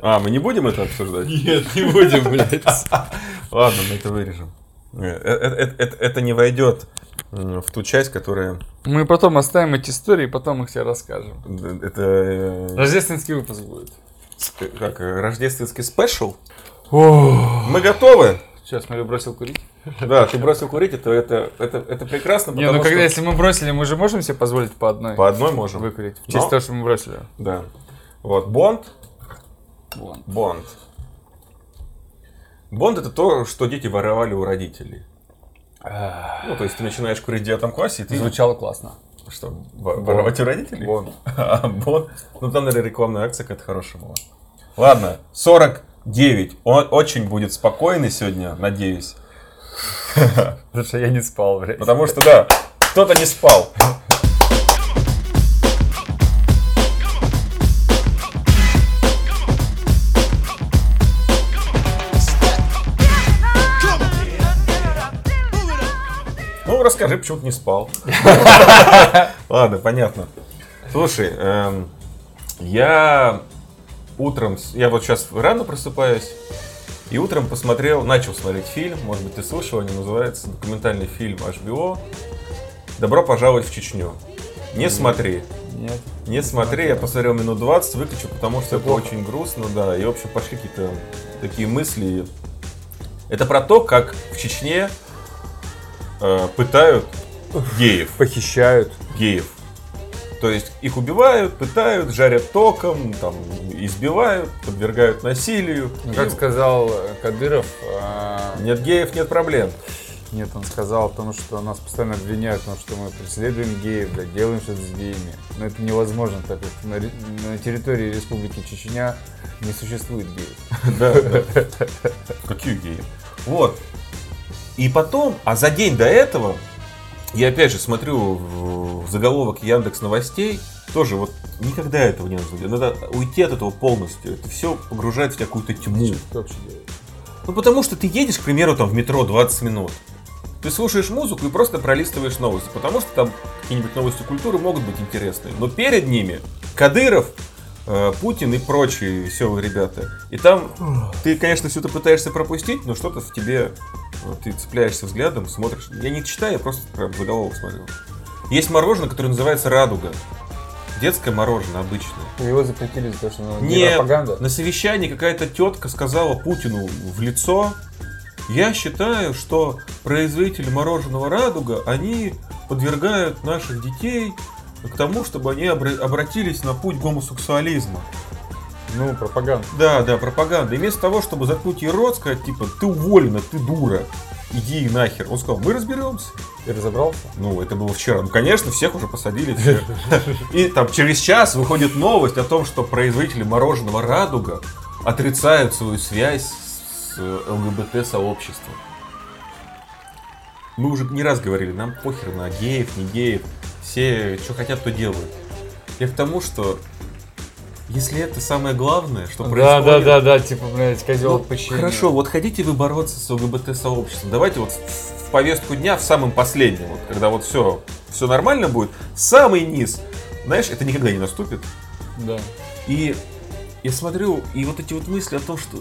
А, мы не будем это обсуждать? Нет, не будем, блядь. Ладно, мы это вырежем. Э, э, э, Это, это не войдет в ту часть, которая... Мы потом оставим эти истории, потом их тебе расскажем. Это... Рождественский выпуск будет. Как, рождественский спешл? Мы готовы? Сейчас Смотрю, бросил курить. Да, ты бросил курить, это, это, это, это прекрасно, Не, ну когда что если мы бросили, мы же можем себе позволить по одной по одной можем. выкурить. В Но- честь того, что мы бросили. Да. Вот, Бонд. Вон. Бонд. Бонд это то, что дети воровали у родителей. Ну, то есть ты начинаешь курить в девятом классе, и ты... Звучало классно. Что, во- воровать у родителей? Бонд. А, Бонд. Ну, там, наверное, рекламная акция какая-то хорошая была. Ладно, 49. Он очень будет спокойный сегодня, надеюсь. Потому что я не спал, блядь. Потому что, да, кто-то не спал. Ну, расскажи, почему ты не спал. Ладно, понятно. Слушай, эм, я утром, я вот сейчас рано просыпаюсь, и утром посмотрел, начал смотреть фильм, может быть, ты слышал, он называется документальный фильм HBO «Добро пожаловать в Чечню». Не смотри, Нет. не смотри, я посмотрел минут 20, выключил, потому что это плохо. очень грустно, да, и, в общем, пошли какие-то такие мысли. Это про то, как в Чечне э, пытают геев Похищают. геев. То есть их убивают, пытают, жарят током, там, избивают, подвергают насилию. Ну, как сказал э, Кадыров, а, Нет геев, нет проблем. нет, он сказал о том, что нас постоянно обвиняют в том, что мы преследуем геев, блядь, делаем что-то с геями. Но это невозможно, так как на, на территории Республики Чечня не существует геев. Да, да. Какие геи? Вот. И потом, а за день до этого, я опять же смотрю в заголовок Яндекс новостей, тоже вот никогда этого не делать. Надо уйти от этого полностью. Это все погружает в какую-то тьму. Ну потому что ты едешь, к примеру, там в метро 20 минут. Ты слушаешь музыку и просто пролистываешь новости, потому что там какие-нибудь новости культуры могут быть интересные. Но перед ними Кадыров, Путин и прочие веселые ребята. И там ты, конечно, все это пытаешься пропустить, но что-то в тебе, э, ты цепляешься взглядом, смотришь. Я не читаю, я просто прям заголовок смотрю. Есть мороженое, которое называется «Радуга». Детское мороженое обычное. Его запретили за то, что оно Не, не пропаганда. на совещании какая-то тетка сказала Путину в лицо, я считаю, что производители мороженого «Радуга», они подвергают наших детей к тому, чтобы они обра- обратились на путь гомосексуализма. Ну, пропаганда. Да, да, пропаганда. И вместо того, чтобы заткнуть ей рот, сказать, типа, ты уволена, ты дура, иди нахер. Он сказал, мы разберемся. Ты разобрался? Ну, это было вчера. Ну, конечно, всех уже посадили. И там через час выходит новость о том, что производители мороженого «Радуга» отрицают свою связь с э, ЛГБТ-сообществом. Мы уже не раз говорили, нам похер на геев, не геев. Все, что хотят, то делают. Я к тому, что если это самое главное, что Да, происходит... да, да, да, типа, блядь, козел Ну, отпущения. Хорошо, вот хотите вы бороться с ЛГБТ-сообществом, давайте вот в в повестку дня в самом последнем, вот, когда вот все, все нормально будет, самый низ, знаешь, это никогда не наступит. Да. И я смотрю, и вот эти вот мысли о том, что,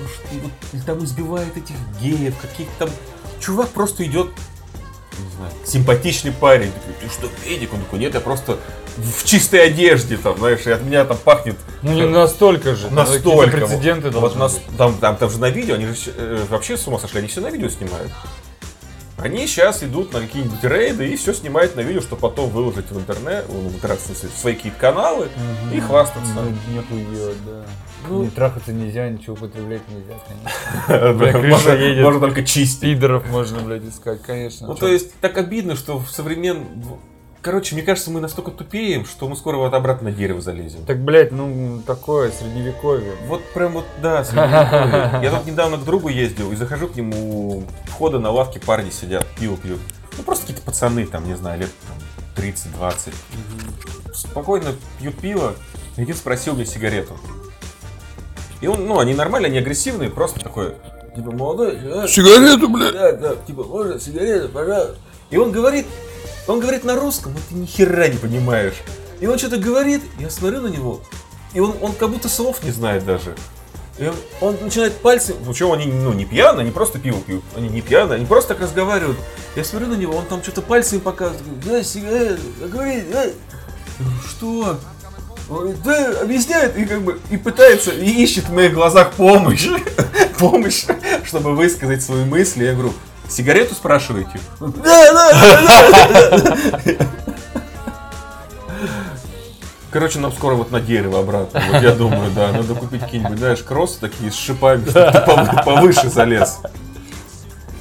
ну, что вот там избивают этих геев, каких-то там... Чувак просто идет, не знаю, симпатичный парень, такой, ты что, педик? Он такой, нет, я просто в чистой одежде, там, знаешь, и от меня там пахнет Ну не настолько же. Настолько. Прецеденты вот, должны нас, там, там, там же на видео, они же э, вообще с ума сошли, они все на видео снимают. Они сейчас идут на какие-нибудь рейды и все снимают на видео, чтобы потом выложить в интернет, в интернет, в смысле, в свои какие-то каналы и хвастаться. Ну, нету ее, да. Ну. Не трахаться нельзя, ничего употреблять нельзя, конечно. Можно, только чистить. Пидоров можно, блядь, искать, конечно. Ну, то есть, так обидно, что в современном... Короче, мне кажется, мы настолько тупеем, что мы скоро вот обратно на дерево залезем. Так, блядь, ну, такое, средневековье. Вот прям вот, да, средневековье. Я тут недавно к другу ездил и захожу к нему, входа на лавке парни сидят, пиво пьют. Ну, просто какие-то пацаны, там, не знаю, лет там, 30-20. Спокойно пьют пиво. И один спросил мне сигарету. И он, ну, они нормальные, они агрессивные, просто такой, типа, молодой. Сигарету, блядь. Да, да, типа, можно сигарету, пожалуйста. И он говорит, он говорит на русском, а ты ни хера не понимаешь. И он что-то говорит, я смотрю на него, И он, он как будто слов не знает даже. И он, начинает пальцы, причем они ну, не пьяны, они просто пиво пьют. Они не пьяны, они просто так разговаривают. Я смотрю на него, он там что-то пальцами показывает. Да, сигарет, говорит, да. Что? Он говорит, да, объясняет и как бы и пытается, и ищет в моих глазах помощь. помощь, чтобы высказать свои мысли. Я говорю, сигарету спрашиваете? Да, да, да, да. Короче, нам скоро вот на дерево обратно. Вот я думаю, да, надо купить какие-нибудь, знаешь, кроссы такие с шипами, чтобы ты пов- повыше залез.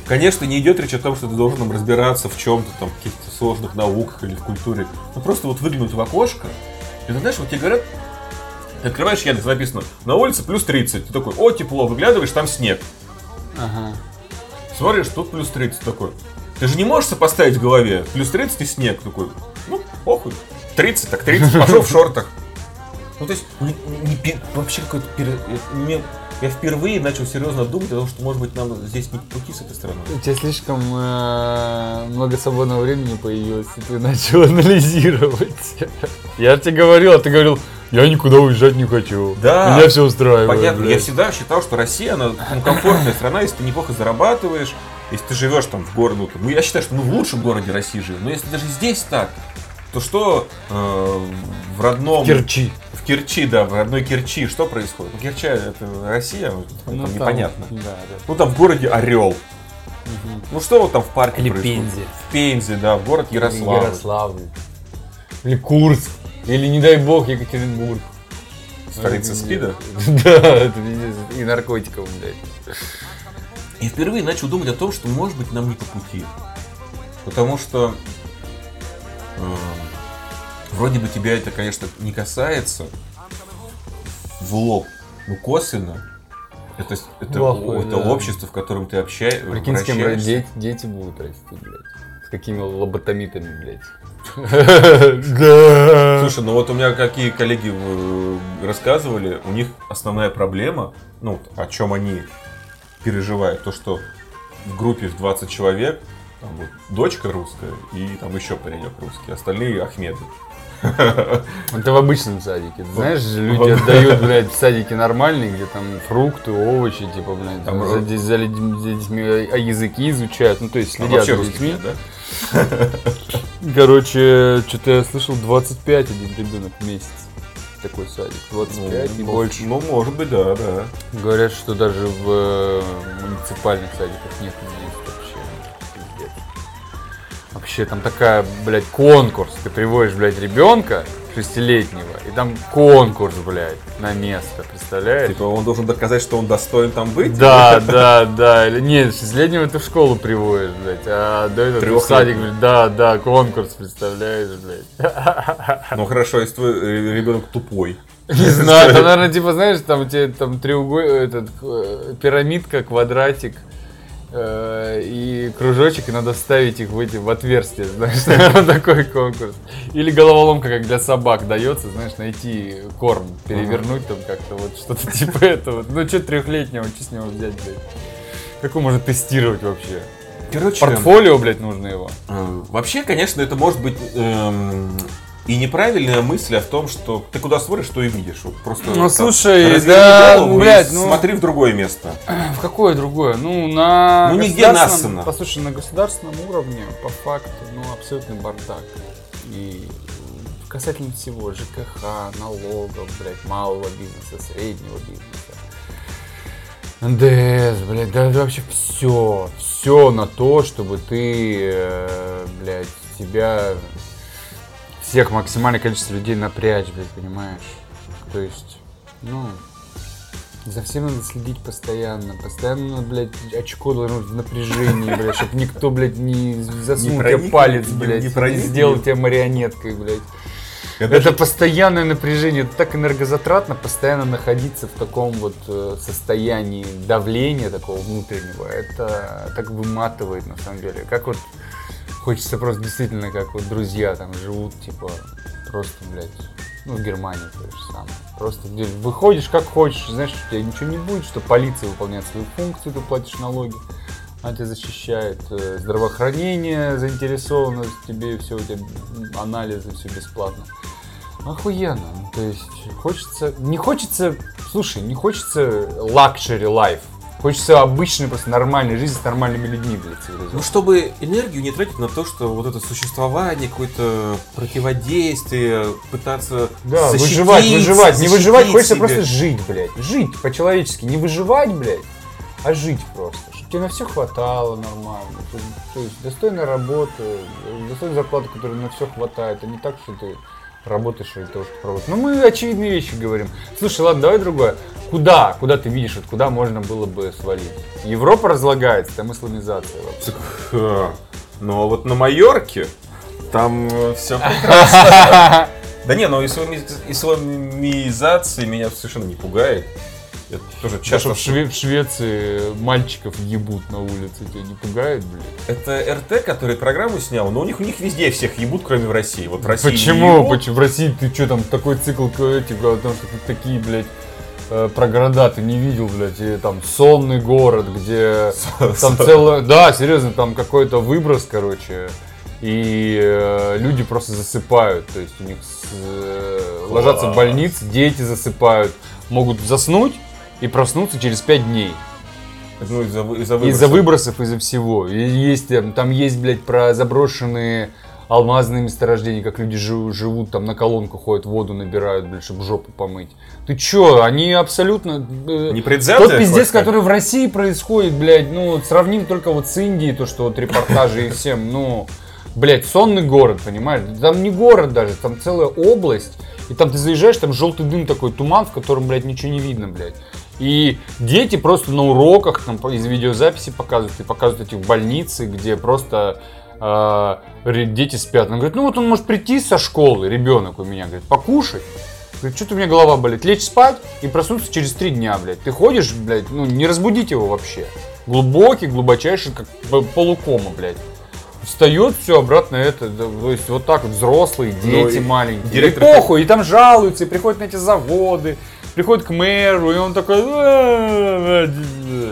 Конечно, не идет речь о том, что ты должен там разбираться в чем-то, там, в каких-то сложных науках или в культуре. Ну, просто вот выглянуть в окошко, и ты знаешь, вот тебе говорят, ты открываешь Яндекс, написано, на улице плюс 30. Ты такой, о, тепло, выглядываешь, там снег. Ага. Смотришь, тут плюс 30 такой. Ты же не можешь сопоставить в голове плюс 30 и снег такой. Ну, похуй. 30, так 30, пошел в шортах. Ну, то есть, не- не вообще какой-то... мне- Я впервые начал серьезно думать о том, что, может быть, нам здесь не пути с этой стороной. У тебя слишком э, много свободного времени появилось, и ты начал анализировать. Я тебе говорил, а ты говорил, я никуда уезжать не хочу. Да. Меня все устраивает. Понятно, я блядь». всегда считал, что Россия, она ну, комфортная страна, если ты неплохо зарабатываешь, если ты живешь там в городе, ну, я считаю, что мы в лучшем городе России живем, но если даже здесь так, то что э, в родном... Керчи. В Керчи, да, в родной Керчи, что происходит? Ну, Керча это Россия, ну, там Ну, там, непонятно. Да, да. Ну, там в городе Орел. Ну, что вот там в парке Или происходит? Пензе. В Пензе, да, в город Ярославль. Ярославль. Или Курск. Или, не дай бог, Екатеринбург. Столица СПИДа. Да, это пиздец. И наркотиков, блядь. И впервые начал думать о том, что может быть нам не по пути. Потому что эм, вроде бы тебя это, конечно, не касается в лоб, но косвенно. Это, это, Плохой, это да. общество, в котором ты общаешься. Прикинь, с кем дети, дети будут расти, блядь. С какими лоботомитами, блядь. Слушай, ну вот у меня какие коллеги э, рассказывали, у них основная проблема, ну, о чем они переживают, то, что в группе в 20 человек, там вот дочка русская и там еще паренек русский, остальные Ахмеды. Это в обычном садике. Знаешь, люди отдают, блядь, в садике нормальные, где там фрукты, овощи, типа, блядь, Там за, за детьми, а языки изучают, ну, то есть Там следят за детьми. Короче, что-то я слышал, 25 один ребенок в месяц. Такой садик, 25 и Ну, больше. Ну, может быть, да, да. Говорят, что даже в э, муниципальных садиках нет. Вообще там такая, блядь, конкурс. Ты приводишь, блядь, ребенка шестилетнего, и там конкурс, блядь, на место, представляешь? Типа он должен доказать, что он достоин там быть. Да, да, да. Или Нет, шестилетнего ты в школу приводишь, блядь. А до этого в садик, блядь. Да, да, конкурс, представляешь, блядь. Ну хорошо, если твой э, ребенок тупой. Не знаю, там, наверное, типа, знаешь, там у тебя там треугольник, этот, э, пирамидка, квадратик и кружочек, и надо вставить их в эти, в отверстия, знаешь, такой конкурс. Или головоломка, как для собак дается, знаешь, найти корм, перевернуть там как-то, вот что-то типа этого. Ну, что трехлетнего, что с него взять, блядь? Как его можно тестировать вообще? Короче, Портфолио, блядь, нужно его. Э, Вообще, конечно, это может быть эм, и неправильная мысль о том, что ты куда смотришь, то и видишь. Вот просто Ну, там слушай, да, голову блядь, ну- смотри в другое место. В какое другое? Ну, на Ну, нигде государственном- Нассена. Послушай, на государственном уровне, по факту, ну, абсолютный бардак. И касательно всего, ЖКХ, налогов, блядь, малого бизнеса, среднего бизнеса. НДС, блядь, да вообще все, все на то, чтобы ты, э, блядь, тебя, всех максимальное количество людей напрячь, блядь, понимаешь? То есть, ну, за всем надо следить постоянно. Постоянно, блядь, очко должно быть в напряжении, блядь, чтобы никто, блядь, не засунул тебе проник- палец, не- блядь, не не, проник, сделал не- тебя марионеткой, блядь. Я Это даже- постоянное напряжение, это так энергозатратно постоянно находиться в таком вот э, состоянии давления такого внутреннего. Это так выматывает на самом деле. Как вот хочется просто действительно, как вот друзья там живут, типа, просто, блядь, ну, в Германии то же самое. Просто где выходишь как хочешь, знаешь, у тебя ничего не будет, что полиция выполняет свою функцию, ты платишь налоги. Она тебя защищает, э, здравоохранение заинтересовано тебе, все у тебя анализы, все бесплатно. Охуенно. Ну, То есть хочется... Не хочется... Слушай, не хочется luxury life. Хочется обычной, просто нормальной жизни с нормальными людьми, блядь, Ну, чтобы энергию не тратить на то, что вот это существование, какое-то противодействие, пытаться Да, выживать, выживать. Не выживать, хочется себя. просто жить, блядь. Жить по-человечески. Не выживать, блядь, а жить просто. Чтобы тебе на все хватало нормально. То, то есть достойная работа, достойная зарплата, которая на все хватает. А не так, что ты работаешь ради того, что работаешь. Ну, мы очевидные вещи говорим. Слушай, ладно, давай другое. Куда? Куда ты видишь, вот куда можно было бы свалить? Европа разлагается, там исламизация вообще. Ха. Ну а вот на Майорке там все прекрасно. Да не, ну ислами- исламизация меня совершенно не пугает. Я тоже Часто часто... в, Шве- в Швеции мальчиков ебут на улице, тебя не пугает, блядь? Это РТ, который программу снял, но у них у них везде всех ебут, кроме в России. Вот в России Почему? Почему? В России ты что там такой цикл этих, о том, что такие, блядь, э, про города ты не видел, блядь, и там сонный город, где там целое, да, серьезно, там какой-то выброс, короче, и э, люди просто засыпают, то есть у них с- э, ложатся в Класс. больнице, дети засыпают, могут заснуть и проснуться через пять дней. Ну, из-за из-за Из-за выбросов. выбросов, из-за всего. И есть, там, там есть, блядь, про заброшенные алмазные месторождения, как люди жи- живут, там на колонку ходят, воду набирают, блядь, чтобы жопу помыть. Ты чё, они абсолютно... э, Не предвзятая Тот пиздец, хватка? который в России происходит, блядь, ну, сравним только вот с Индией, то, что вот репортажи и всем, ну, блядь, сонный город, понимаешь? Там не город даже, там целая область, и там ты заезжаешь, там желтый дым такой, туман, в котором, блядь, ничего не видно, блядь. И дети просто на уроках, там, из видеозаписи показывают, и показывают эти в больнице, где просто э, дети спят. Он говорит, ну вот он может прийти со школы, ребенок у меня, говорит, покушать. Говорит, что-то у меня голова болит. Лечь спать и проснуться через три дня, блядь. Ты ходишь, блядь, ну не разбудить его вообще. Глубокий, глубочайший, как полукома, блядь. Встает все обратно это, то есть вот так вот взрослые, дети и маленькие. директор- И похуй, и там жалуются, и приходят на эти заводы, приходят к мэру, и он такой...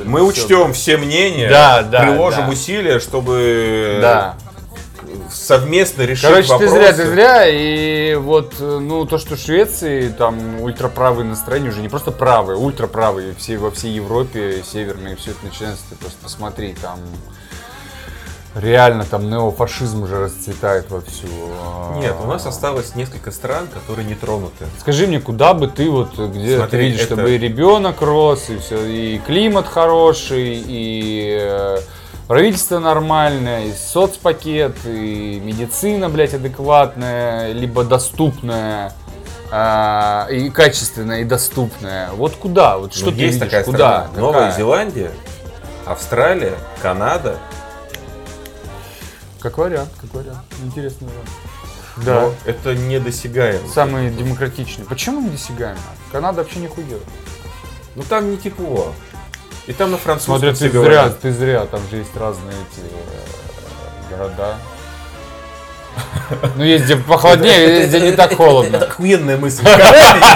Мы учтем все мнения, Да, да, приложим да. усилия, чтобы Да. совместно решить Короче, ты вопросы. зря, ты зря, и вот, э, ну, то, что в Швеции там ультраправые настроения уже не просто правые, ультраправые, все, во всей Европе, северные, все это начинается, ты просто посмотри, там реально там неофашизм уже расцветает вовсю. Нет, у нас осталось несколько стран, которые не тронуты. Скажи мне, куда бы ты вот, где Смотри, ты видишь, это- чтобы и ребенок рос, и все, и климат хороший, и э, правительство нормальное, и соцпакет, и медицина, блядь, адекватная, либо доступная, а, и качественная, и доступная. Вот куда? Вот что Ну, ты есть видишь? такая куда? страна. Новая Какая? Зеландия, Австралия, Канада. Как вариант, как вариант. Интересный вариант. Но Да. это недосягаемо. Самые демократичные. Почему не досягаемо? Канада вообще не хуёво. Ну там не тепло. И там на французском Смотря все ты зря, говорят. ты зря, там же есть разные эти э, города. Ну, есть где похолоднее, есть где не так Это холодно. охуенная мысль.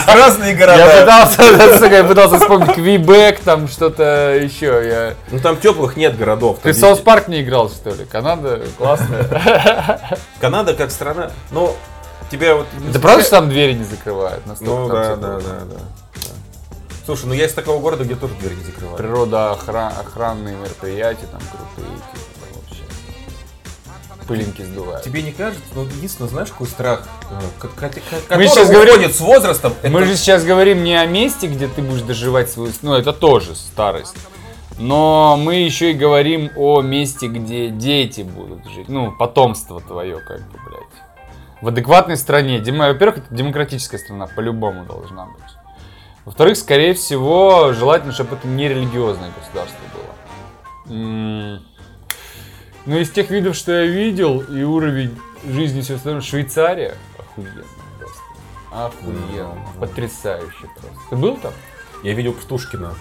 Разные города. пытался, я пытался вспомнить Квебек, там что-то еще. Я... Ну там теплых нет городов. Ты в South Park не играл, что ли? Канада классная. Канада как страна. Ну, тебя вот... Это правда, что там двери не закрывают? Ну да, да, да. Слушай, ну я из такого города, где тоже двери не закрывают. Природа, охра- охранные мероприятия там крутые. Пылинки сдувают. Тебе не кажется? Ну, единственное, знаешь, какой страх, э, ко- ко- ко- Мы который сейчас говорим- с возрастом. Мы это- же сейчас говорим не о месте, где ты будешь доживать свою... Ну, это тоже старость. Но мы еще и говорим о месте, где дети будут жить. Ну, потомство твое, как бы, блядь. В адекватной стране. Во-первых, это демократическая страна, по-любому должна быть. Во-вторых, скорее всего, желательно, чтобы это не религиозное государство было. М, Ну, из тех видов, что я видел, и уровень жизни все остальное, Швейцария охуенно просто. Охуенно. Потрясающе просто. Ты был там? Я видел Птушкина,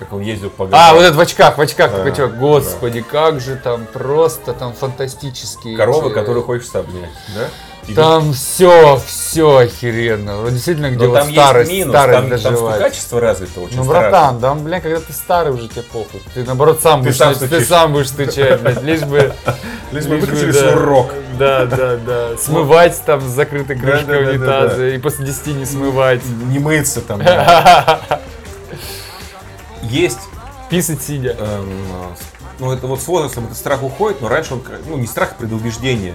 как он ездил по А, горам. вот этот в очках, в очках Да, такой чувак. Господи, как же там просто, там фантастические. Коровы, эти- которую хочешь обнять, да? И Там все, все охеренно. Вот Действительно, где Но вот там старость, есть минус, старость там, там доживает. качество развито очень Ну, страшно. братан, да, бля, когда ты старый уже тебе похуй. Ты наоборот сам Ты будешь, сам ты, стучишь. сам будешь стучать, блядь, лишь бы, Лишь бы выключили да. сурок. Да, да, да. Смывать там с закрытой Да, крышкой да, да, да, унитаза да. и после 10 не смывать. Не мыться там. Есть Писать сидя. эм, ну это вот с возрастом этот страх уходит, но раньше он, ну не страх, а предубеждение.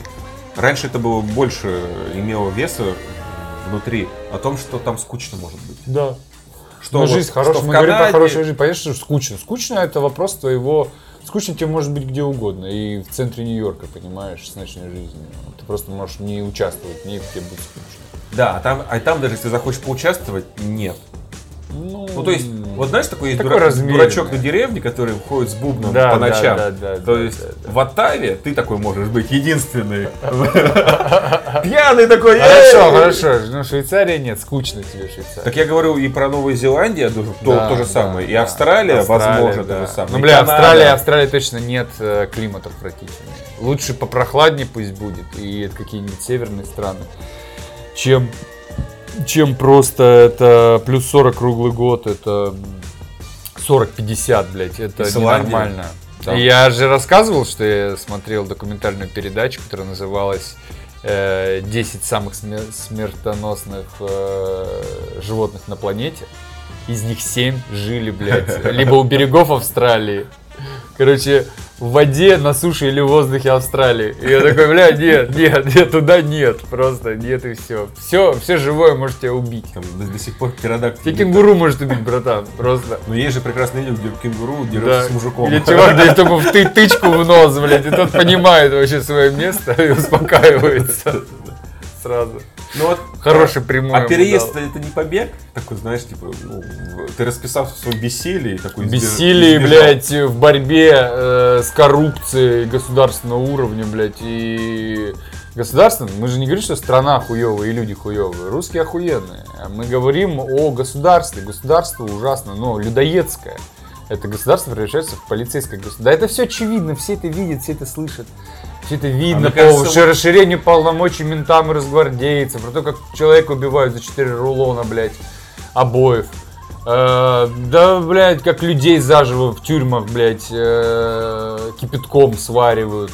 Раньше это было больше имело веса внутри о том, что там скучно может быть. Да. Что Но вот- жизнь хорошая, что в мы говорим про Канаде- хорошую жизнь. Понятно, что скучно. Скучно это вопрос твоего... Скучно тебе может быть где угодно. И в центре Нью-Йорка, понимаешь, с ночной жизнью. Ты просто можешь не участвовать, не тебе будет скучно. Да, а там, а там даже если захочешь поучаствовать, нет. Ну, Ну, то есть, вот знаешь, такой есть Такой дурак- дурачок на деревне, который ходит с бубном Да, по да, ночам. да, да, То да, есть, да, в Оттаве ты такой можешь быть единственный. Пьяный такой. Хорошо, хорошо. Ну, Швейцария нет, скучно тебе Швейцария. Так я говорю и про Новую Зеландию, то, Да, же да, самое. И да. Австралия, возможно, да. то же самое. Ну, бля. Австралия, Австралия точно нет э, климат отвратительный. Лучше попрохладнее пусть будет, и это какие-нибудь северные страны, чем, чем просто это плюс 40 круглый год, это 40-50, блядь, это Исландия. ненормально. Там. Я же рассказывал, что я смотрел документальную передачу, которая называлась э, 10 самых смер- смертоносных э, животных на планете. Из них 7 жили, блядь, либо у берегов Австралии. Короче, в воде, на суше или в воздухе Австралии. И я такой, бля, нет, нет, нет, туда нет. Просто нет и все. Все, все живое может тебя убить. Там до, до сих пор птеродактиль. Тебя кенгуру может убить, братан. Просто. Но есть же прекрасное видео, где кенгуру Да. дерется с мужиком. Или чувак дает ему в ты- тычку в нос, блядь, и тот понимает вообще свое место и успокаивается сразу. Ну вот, Хороший прямой. а переезд дал. это не побег? Такой, знаешь, типа, ну, ты расписался в своем бессилии, такой Бессилие, избежал. блядь, в борьбе э, с коррупцией государственного уровня, блядь, и государственным. Мы же не говорим, что страна хуевая и люди хуевые. Русские охуенные. А Мы говорим о государстве. Государство ужасно, но людоедское. Это государство превращается в полицейское государство. Да это все очевидно, все это видят, все это слышат. Все это видно мне по кажется, ш- расширению полномочий ментам и разгвардейцев, про то, как человека убивают за 4 рулона, блядь, обоев. Э, да, блядь, как людей заживо в тюрьмах, блядь, э, кипятком сваривают.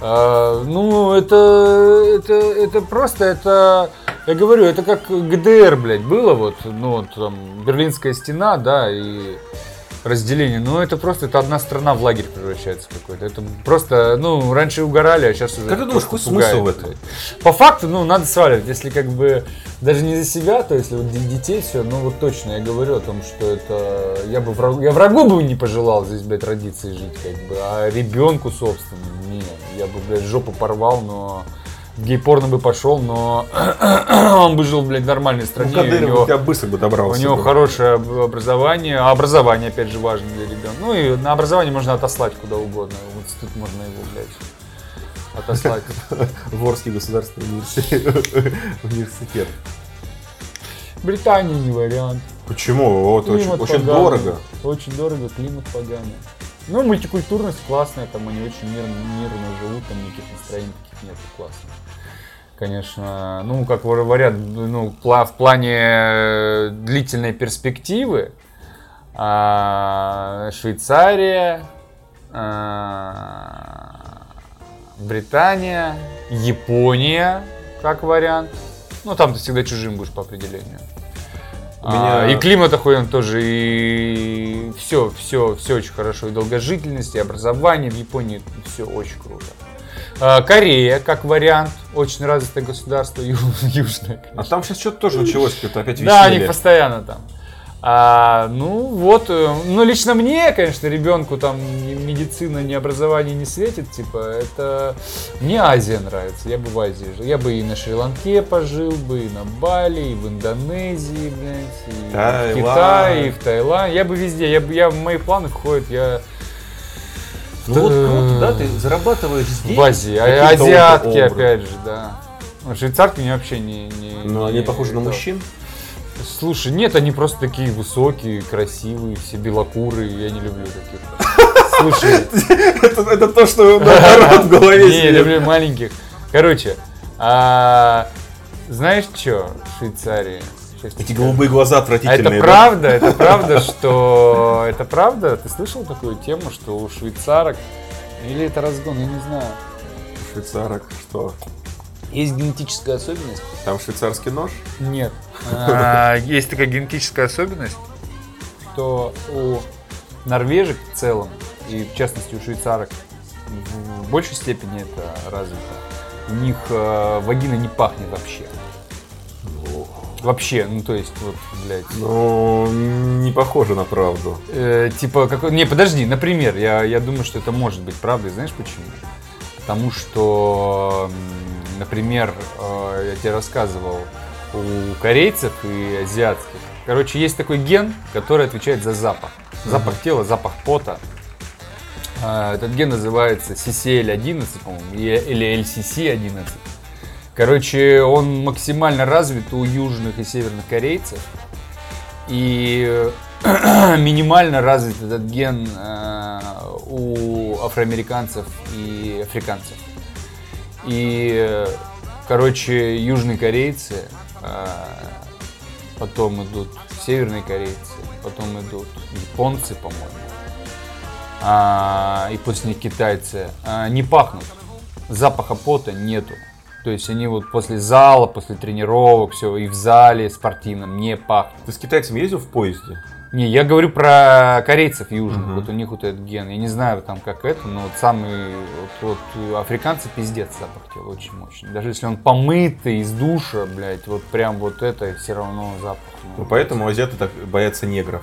Э, ну, это, это, это просто, это, я говорю, это как ГДР, блядь, было вот, ну, вот там, Берлинская стена, да, и разделение. Ну, это просто, это одна страна в лагерь превращается какой-то. Это просто, ну, раньше угорали, а сейчас уже... Как ты думаешь, какой смысл в этом? По факту, ну, надо сваливать. Если как бы даже не за себя, то если вот де- детей все, ну вот точно я говорю о том, что это я бы врагу, я врагу бы не пожелал здесь, блядь, родиться и жить, как бы, а ребенку, собственно, нет, я бы, блядь, жопу порвал, но гей-порно бы пошел, но он бы жил, блядь, в нормальной Ну, стране, и Кадыров у него, у тебя быстро бы у добрался. него бы. хорошее об- образование, а образование, опять же, важно для ребенка. Ну и на образование можно отослать куда угодно, в институт можно его, блядь, отослать. Ворский государственный университет. университет. Британия не вариант. Почему? Вот очень, Климат очень дорого. Очень дорого, климат поганый. Ну, мультикультурность классная, там они очень мирно, мирно живут, там никаких настроений таких нет, классно. Конечно, ну, как говорят, ну, в плане э, длительной перспективы, а, Швейцария, а, Британия, Япония, как вариант. Ну, там ты всегда чужим будешь по определению. Меня- А, и климат охуенно тоже, и все, все, все очень хорошо. И долгожительность, и образование в Японии, все очень круто. А, Корея, как вариант, очень развитое государство, ю- южное, А конечно. там сейчас что-то тоже началось, какое-то опять Да, они веселье. постоянно там. А, ну вот, э, ну лично мне, конечно, ребенку там ни медицина, ни образование не светит, типа, это мне Азия нравится, я бы в Азии жил, я бы и на Шри-Ланке пожил бы, и на Бали, и в Индонезии, блядь, и в Таиланд. Китае, и в Таиланде, я бы везде, я бы, я в мои планы входит, я Ну вот круто, да, ты зарабатываешь здесь. в Азии, а азиатки образом. опять же, да. Ну, швейцарки мне вообще не... не Ну, они не- похожи на мужчин. Слушай, нет, они просто такие высокие, красивые, все белокурые, я не люблю таких. Слушай, Это, это то, что наоборот в голове не, сидит. люблю маленьких. Короче, а, знаешь что? Щас Эти голубые глаза А отвратительные. это да? правда, это правда, что... Это правда? Ты слышал такую тему, что у швейцарок... Или это разгон, я не знаю. швейцарок, что? Есть генетическая особенность? Там швейцарский нож? Нет. А, Есть такая генетическая особенность, что у норвежек в целом, и в частности у швейцарок, в большей степени это развито. У них э, вагина не пахнет вообще. Вообще, ну то есть, вот, блядь. Ну, не похоже на правду. Э, типа, какой... Не, подожди, например, я, я думаю, что это может быть правдой. Знаешь почему? Потому что, например, э, я тебе рассказывал, у корейцев и азиатских, короче, есть такой ген, который отвечает за запах. Запах тела, запах пота. А, Этот ген называется CCL11, по-моему, или LCC11. Короче, он максимально развит у южных и северных корейцев. И минимально развит этот ген э, у афроамериканцев и африканцев. И, короче, южные корейцы, потом идут северные корейцы, потом идут японцы, по-моему, а, и после них китайцы, а, не пахнут. Запаха пота нету. То есть они вот после зала, после тренировок, все, и в зале спортивном не пахнут. Ты с китайцами ездил в поезде? Не, я говорю про корейцев южных, Мгм. вот у них вот этот ген. Я не знаю там как это, но вот самый, вот, вот африканцы пиздец запах тела очень мощный. Даже если он помытый из душа, блядь, вот прям вот это все равно запах. Ну, поэтому азиаты так боятся негров.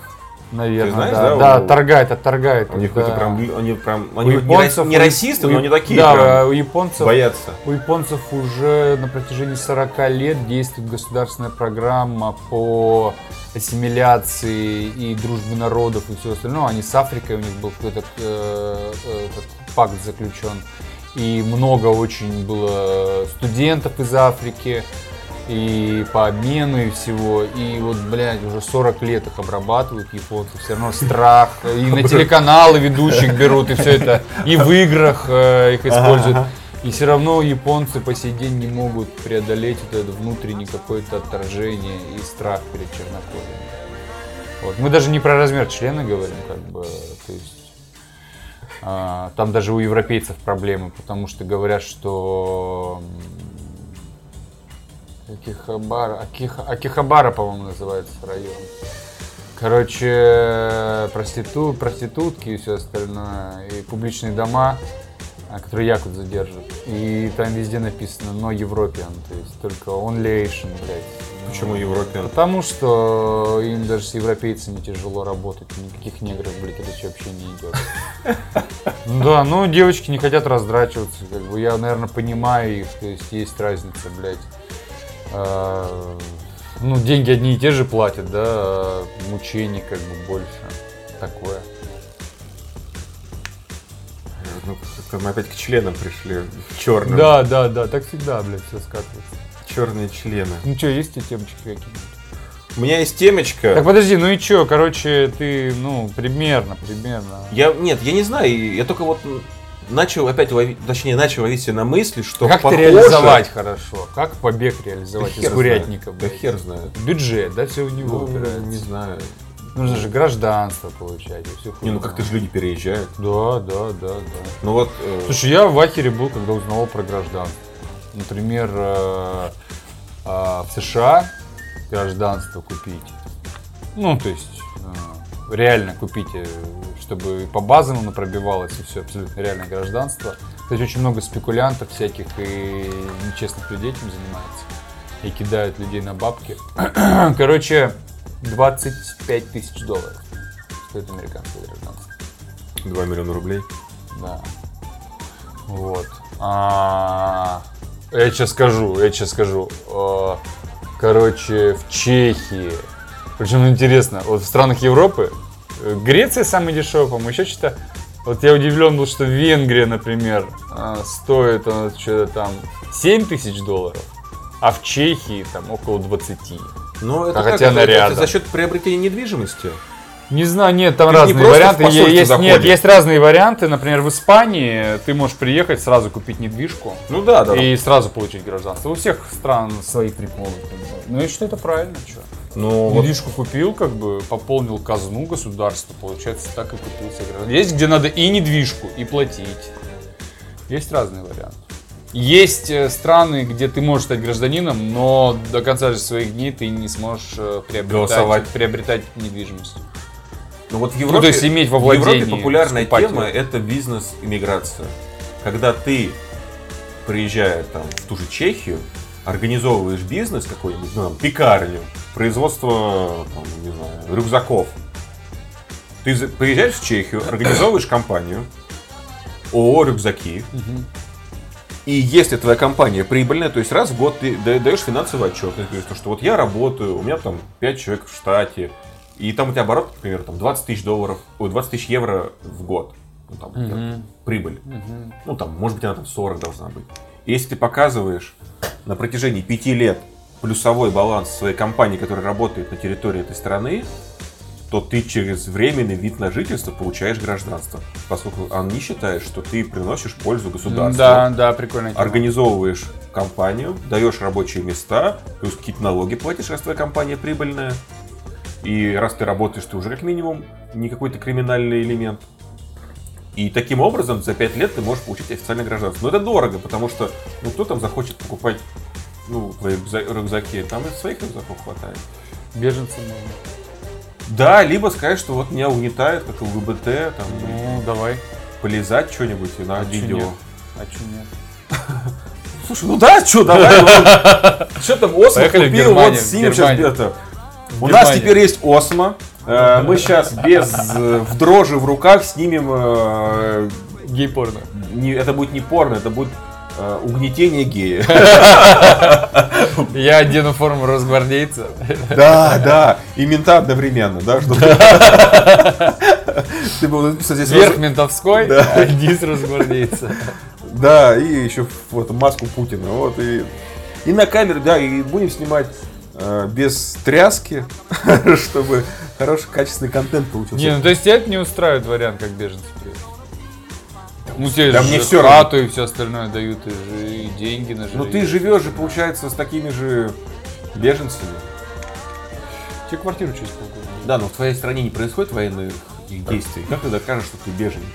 Наверное, Ты знаешь, да, да, да, у- отторгает, отторгает. У них да. это прям, они прям, У они не, японцев- не у- расисты, у- но они такие Да, у японцев боятся. У японцев уже на протяжении 40 лет действует государственная программа по ассимиляции и дружбе народов и все остальное. Они с Африкой, у них был какой-то э, этот пакт заключен. И много очень было студентов из Африки, и по обмену, и всего. И вот, блядь, уже 40 лет их обрабатывают японцы. Все равно страх. И на телеканалы ведущих берут, и все это. И в играх э, их используют. И все равно японцы по сей день не могут преодолеть вот это внутреннее какое-то отторжение и страх перед чернокожими. Вот. Мы даже не про размер члена говорим, как бы, то есть а, там даже у европейцев проблемы, потому что говорят, что Акихабара, Акиха, Акихабара, по-моему, называется район. Короче, проститу, проститутки и все остальное, и публичные дома, а, которые якут задержат. И там везде написано «No European», то есть только «Only Asian», блядь. Почему Ну, Европе? Потому что им даже с европейцами тяжело работать, никаких негров, блядь, речи вообще не идет. Ну Да, ну девочки не хотят раздрачиваться, как бы я, наверное, понимаю их, то есть есть разница, блядь. А, Ну, деньги одни и те же платят, да, а мучений как бы больше. Такое. Ну, как-то мы опять к членам пришли. Черным. Да, да, да, так всегда, блядь, все скатывается. Черные члены. Ну что, есть у тебя темочки какие-нибудь? У меня есть темечко. Так подожди, ну и чё, короче, ты, ну, примерно, примерно. Я, нет, я не знаю, я только вот начал опять ловить, точнее, начал ловить себя на мысли, что как похоже- это реализовать хорошо? Как побег реализовать Да из курятника? Да хер знает. Бюджет, да, все у него Ну, не знаю. Нужно же гражданство получать. и всё Не, ну как-то же люди переезжают. Да, да, да, да. Ну вот, э, Слушай, я в ахере был, когда узнавал про гражданство. Например, э, э, в США гражданство купить. Ну, то есть, э, реально купить, э, чтобы по базам оно пробивалось, и все, абсолютно реальное гражданство. Кстати, очень много спекулянтов всяких и нечестных людей этим занимается. И кидают людей на бабки. Короче, 25 тысяч долларов стоит американское гражданство. 2 миллиона рублей. Да. Вот. А, я сейчас скажу, я сейчас скажу. А, Короче, в Чехии. Причем интересно, вот в странах Европы э, Греция самый дешевый, по-моему, еще что-то. Вот я удивлен был, что Венгрия, например, а, стоит она что-то там 7 тысяч долларов, а в Чехии там около 20. Но это А как, хотя это- она это рядом. за счет приобретения недвижимости. Не знаю, нет, там Ты не разные просто варианты. Есть, нет, есть разные варианты. Например, в Испании ты можешь приехать, сразу купить недвижку Ну да, да. и сразу получить гражданство. У всех стран свои приколы. как. Ну и что это правильно, что? Ну вот Недвижку купил, как бы пополнил казну государства, получается, так и купил себе гражданство. Есть, где надо и недвижку, и платить. Есть разные варианты. Есть э, страны, где ты можешь стать гражданином, но до конца же своих дней ты не сможешь э, приобретать, Голосовать. приобретать недвижимость. Ну вот в Европе, то есть иметь во в Европе владении, популярная тема это бизнес-иммиграция. Когда ты, приезжая там в ту же Чехию, организовываешь бизнес какой-нибудь, ну, там, пекарню, производство, там, не знаю, рюкзаков. Ты приезжаешь в Чехию, организовываешь компанию, ООО «Рюкзаки», и если твоя компания прибыльная, то есть раз в год ты да- даешь финансовый отчет, ты говоришь, что вот я работаю, у меня там 5 человек в штате, и там у тебя оборот, например, там 20 тысяч долларов, ой, 20 тысяч евро в год. Ну, там, Мгм. прибыль. Ну, там, может быть, она там 40 должна быть. Если ты показываешь на протяжении 5 лет плюсовой баланс своей компании, которая работает на территории этой страны, то ты через временный вид на жительство получаешь гражданство. Поскольку они считают, что ты приносишь пользу государству Да, да, прикольно. организовываешь компанию, даешь рабочие места, плюс какие-то налоги платишь, раз твоя компания прибыльная. И раз ты работаешь, ты уже как минимум не какой-то криминальный элемент. И таким образом за 5 лет ты можешь получить официальное гражданство. Но это дорого, потому что ну, кто там захочет покупать ну, твои рюкза- рюкзаки? Там и своих рюкзаков хватает. Беженцы можно. Да, либо сказать, что вот меня угнетает, как ЛГБТ, там, Ну, давай. полезать что-нибудь на А видео. А чё нет? Слушай, ну да, что, давай. Что там, Осмо купил, вот в сейчас это. У нас теперь есть Осмо. Э, Мы сейчас без э, в дрожи в руках снимем. э, Гей-порно. не- Это будет не порно, это будет угнетение гея. Я одену форму росгвардейца. Да, да. И мента одновременно, да, чтобы ты был написано здесь Верх раз- ментовской, Да. а низ росгвардейца. Да, и еще вот маску Путина. Вот и и на камеру, да, и будем снимать без тряски, чтобы хороший качественный контент получился. Не, ну то есть тебя это не устраивает вариант, как беженцы приедут? Ну тебе Да же мне всё хату и все остальное дают, и, жи- и деньги на Но жилье. Ну, ты живешь же, получается, с такими же беженцами. Тебе квартиру через полгода. Да, но в твоей стране не происходит военных действий. Как ты докажешь, что ты беженец?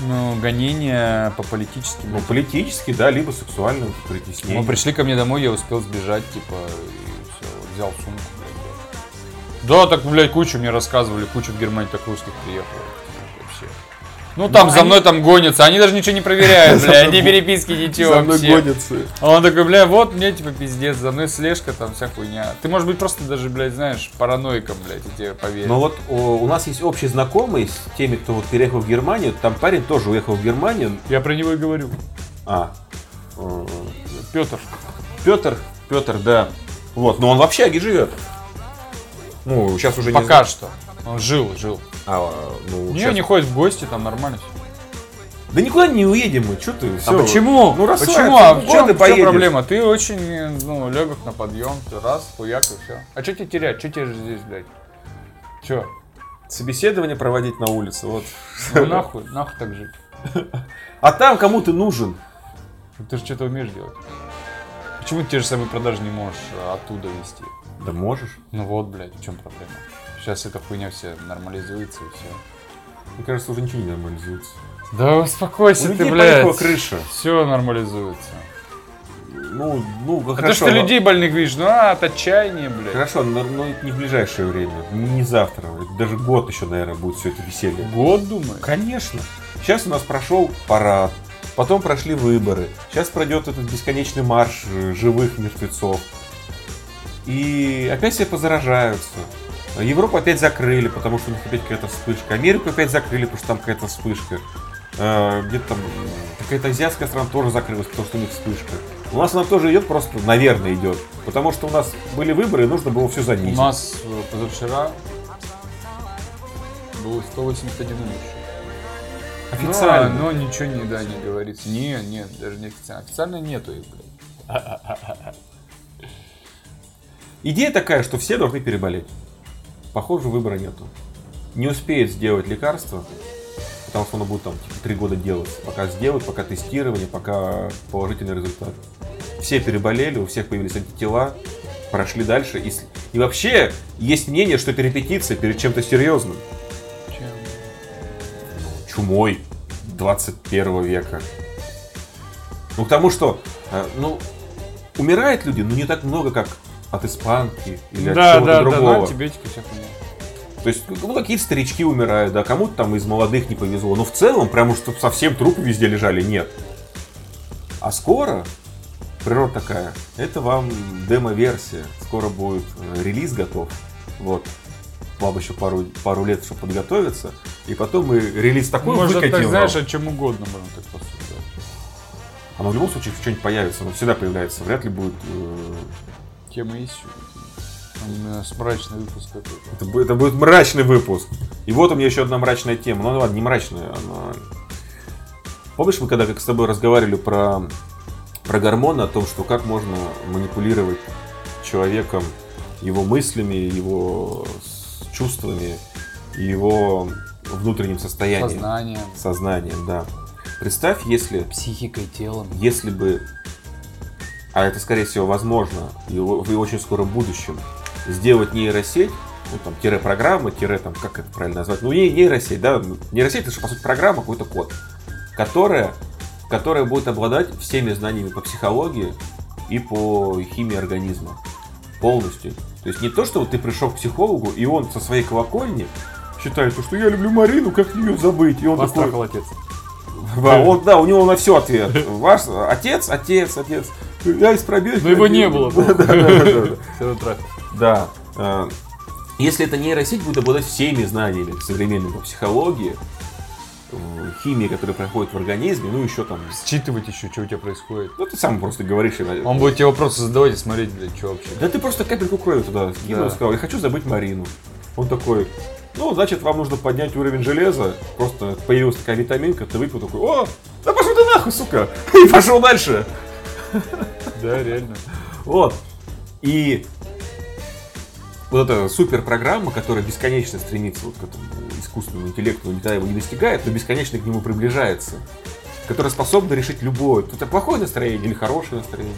Ну, гонения по политическим. Ну, политически, да, либо сексуальным притеснением. Мы пришли ко мне домой, я успел сбежать, типа, все, взял сумку, блядь. Да, так, блядь, кучу мне рассказывали, кучу в Германии так русских приехало. Вообще. Ну, там за они- мной там гонятся, они даже ничего не проверяют, За мной ни переписки, ничего За мной гонятся. А он такой, бля, вот мне типа пиздец, за мной слежка, там вся хуйня. Ты, может быть, просто даже, блядь, знаешь, параноиком, блядь, и тебе поверят. Но вот о, у нас есть общий знакомый с теми, кто вот переехал в Германию. Там парень тоже уехал в Германию. Я про него и говорю. А, Петр. Петр, Петр, да. Вот, но он в общаге живет. Ну, сейчас уже не Пока знаю. что. Он жил, жил. А, ну, Не, щас- не ходит в гости, там нормально все. Да никуда не уедем мы, что ты? А всё. почему? Ну, расслабься, почему? А ну, в куда чем, ты поедешь? проблема? Ты очень, э, ну, легок на подъем, ты раз, хуяк и все. А что тебе терять? Что тебе же здесь, блядь? Че? Собеседование проводить на улице, вот. Ну нахуй, нахуй так жить. А там кому ты нужен? Ты же что-то умеешь делать. Почему ты те же самые продажи не можешь э, оттуда вести? Да можешь. Ну вот, блядь, в чем проблема? Сейчас эта хуйня вся нормализуется и все. Мне кажется, уже ничего не нормализуется. Да У успокойся людей ты, блядь. крыша. Все нормализуется. Ну, ну, А то, хорошо. что но- людей больных видишь, ну а, от отчаяния, блядь. Хорошо, но, но это не в ближайшее время, не, завтра, даже год еще, наверное, будет все это веселье. Год, думаешь? Конечно. Сейчас у нас прошел парад, потом прошли выборы, сейчас пройдет этот бесконечный марш э, живых мертвецов. И опять все позаражаются. Европу опять закрыли, потому что у них опять какая-то вспышка. Америку опять закрыли, потому что там какая-то вспышка. Э, Где-то там какая-то азиатская страна тоже закрылась, потому что у них вспышка. У нас она тоже идет, просто, наверное, идет. Потому что у нас были выборы, и нужно было все У занизить. нас э, позавчера было 181 умерший. Официально. Но, но ничего не, да, не говорится. Не, нет, даже не официально. Официально нету их, блядь. Идея такая, что все должны переболеть. Похоже, выбора нету. Не успеет сделать лекарство, потому что оно будет там типа, три года делать. Пока сделают, пока тестирование, пока положительный результат. Все переболели, у всех появились антитела, прошли дальше. И, и вообще есть мнение, что это репетиция перед чем-то серьезным. Чумой 21 века. Ну, к тому, что, э, ну, умирают люди, но не так много, как от испанки или от Да, чего-то да, да, другого. да, антибиотики вся хуйня. То есть, ну, какие-то старички умирают, да, кому-то там из молодых не повезло. Но в целом, прямо чтобы совсем трупы везде лежали, нет. А скоро, природа такая, это вам демо-версия. Скоро будет э, релиз готов. Вот. Вам еще пару, пару лет, чтобы подготовиться. И потом мы релиз такой Может, выкатим вам. знаешь, о чем угодно можно так посудить. Оно в любом случае что-нибудь появится. Оно всегда появляется. Вряд ли будет... э, Тема есть Именно с мрачный выпуск какой-то. Это, будет- это будет мрачный выпуск. И вот у меня еще одна мрачная тема. Ну ладно, не мрачная, она... Помнишь, мы когда как с тобой разговаривали про, про гормоны, о том, что как можно манипулировать человеком, его мыслями, его чувствами, и его внутренним состоянием. Сознанием, Сознанием, да. Представь, если психикой, телом. если бы, а это скорее всего возможно, и в очень скором будущем, сделать нейросеть, ну там тире программа, тире там, как это правильно назвать, ну не нейросеть, да, нейросеть это же по сути программа, какой-то код, которая, которая будет обладать всеми знаниями по психологии и по химии организма полностью. То есть не то, что вот ты пришел к психологу, и он со своей колокольни считает, что я люблю Марину, как ее забыть, и он такой, Пластахал отец. да, он, да, у него на все ответ. Ваш отец, отец, отец. Я из пробега. Но его не было. Да, да, да, да, да. Э, Если эта нейросеть будет обладать всеми знаниями современными по психологии, химии, которая проходит в организме, ну еще там. Считывать еще, что у тебя происходит. Ну ты сам просто говоришь. и- Он будет тебе вопросы задавать и смотреть, блядь, что вообще. Да ты просто капельку крови туда кинул и Да. сказал, я хочу забыть Марину. Он такой, ну, значит, вам нужно поднять уровень железа. Просто появилась такая витаминка, ты выпил такой, о, да пошел ты нахуй, сука. И пошел дальше. Да, реально. Вот. И вот эта суперпрограмма, которая бесконечно стремится вот к этому искусственному интеллекту, никогда его не достигает, но бесконечно к нему приближается, которая способна решить любое, у тебя плохое настроение или хорошее настроение,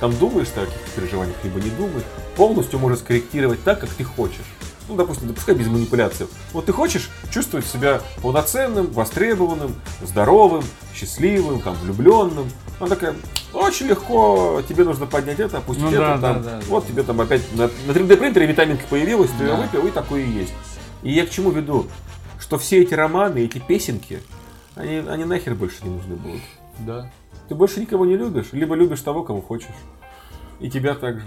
там думаешь ты о каких-то переживаниях, либо не думаешь, полностью можешь скорректировать так, как ты хочешь. Ну, допустим, допускай без манипуляций. Вот ты хочешь чувствовать себя полноценным, востребованным, здоровым, счастливым, там, влюбленным. Она такая, очень легко, тебе нужно поднять это, опустить Ну это, да, там. да, да, вот тебе там опять на, на 3D принтере витаминка появилась, ты ее Да. выпил, и такое и есть. И я к чему веду? Что все эти романы, эти песенки, они, они нахер больше не нужны будут. Да. Ты больше никого не любишь, либо любишь того, кого хочешь. И тебя также.